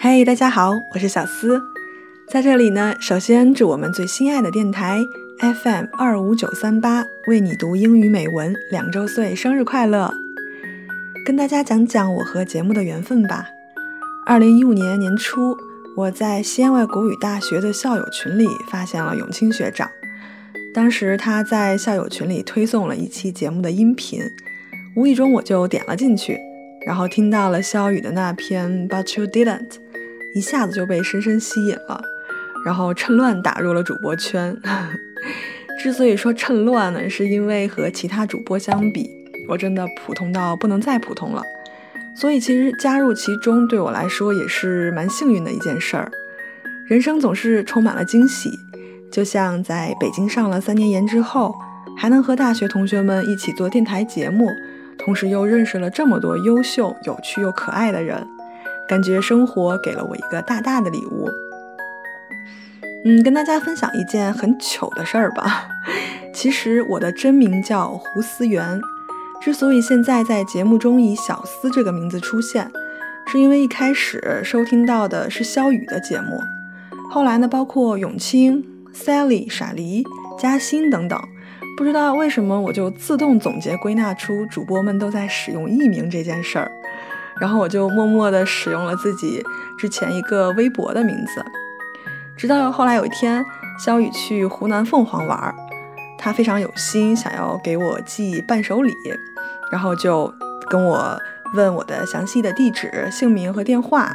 嘿，大家好，我是小思，在这里呢，首先祝我们最心爱的电台 FM 二五九三八为你读英语美文两周岁生日快乐！跟大家讲讲我和节目的缘分吧。二零一五年年初，我在西安外国语大学的校友群里发现了永清学长，当时他在校友群里推送了一期节目的音频，无意中我就点了进去，然后听到了肖宇的那篇 But You Didn't。一下子就被深深吸引了，然后趁乱打入了主播圈。之所以说趁乱呢，是因为和其他主播相比，我真的普通到不能再普通了。所以其实加入其中对我来说也是蛮幸运的一件事儿。人生总是充满了惊喜，就像在北京上了三年研之后，还能和大学同学们一起做电台节目，同时又认识了这么多优秀、有趣又可爱的人。感觉生活给了我一个大大的礼物。嗯，跟大家分享一件很糗的事儿吧。其实我的真名叫胡思源，之所以现在在节目中以小思这个名字出现，是因为一开始收听到的是肖宇的节目，后来呢，包括永清、Sally、傻梨、嘉欣等等，不知道为什么我就自动总结归纳出主播们都在使用艺名这件事儿。然后我就默默地使用了自己之前一个微博的名字，直到后来有一天，肖宇去湖南凤凰玩，他非常有心，想要给我寄伴手礼，然后就跟我问我的详细的地址、姓名和电话。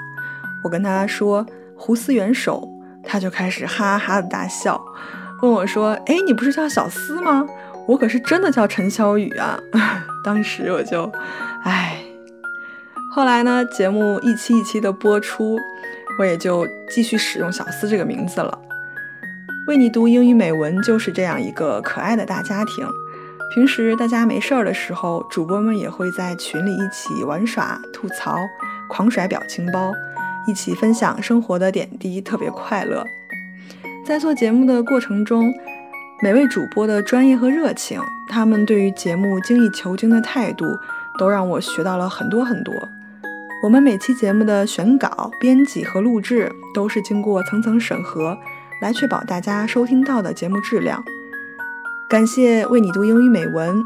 我跟他说胡思元首，他就开始哈哈的大笑，问我说：“哎，你不是叫小思吗？我可是真的叫陈小雨啊！” 当时我就，唉。后来呢，节目一期一期的播出，我也就继续使用小思这个名字了。为你读英语美文就是这样一个可爱的大家庭。平时大家没事儿的时候，主播们也会在群里一起玩耍、吐槽、狂甩表情包，一起分享生活的点滴，特别快乐。在做节目的过程中，每位主播的专业和热情，他们对于节目精益求精的态度，都让我学到了很多很多。我们每期节目的选稿、编辑和录制都是经过层层审核，来确保大家收听到的节目质量。感谢为你读英语美文，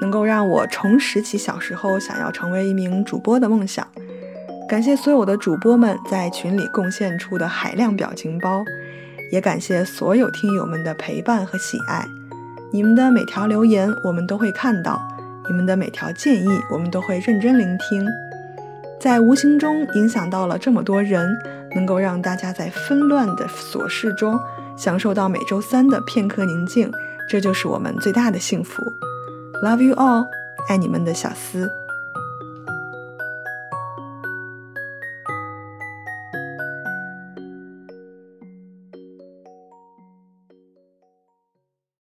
能够让我重拾起小时候想要成为一名主播的梦想。感谢所有的主播们在群里贡献出的海量表情包，也感谢所有听友们的陪伴和喜爱。你们的每条留言我们都会看到，你们的每条建议我们都会认真聆听。在无形中影响到了这么多人，能够让大家在纷乱的琐事中享受到每周三的片刻宁静，这就是我们最大的幸福。Love you all，爱你们的小思。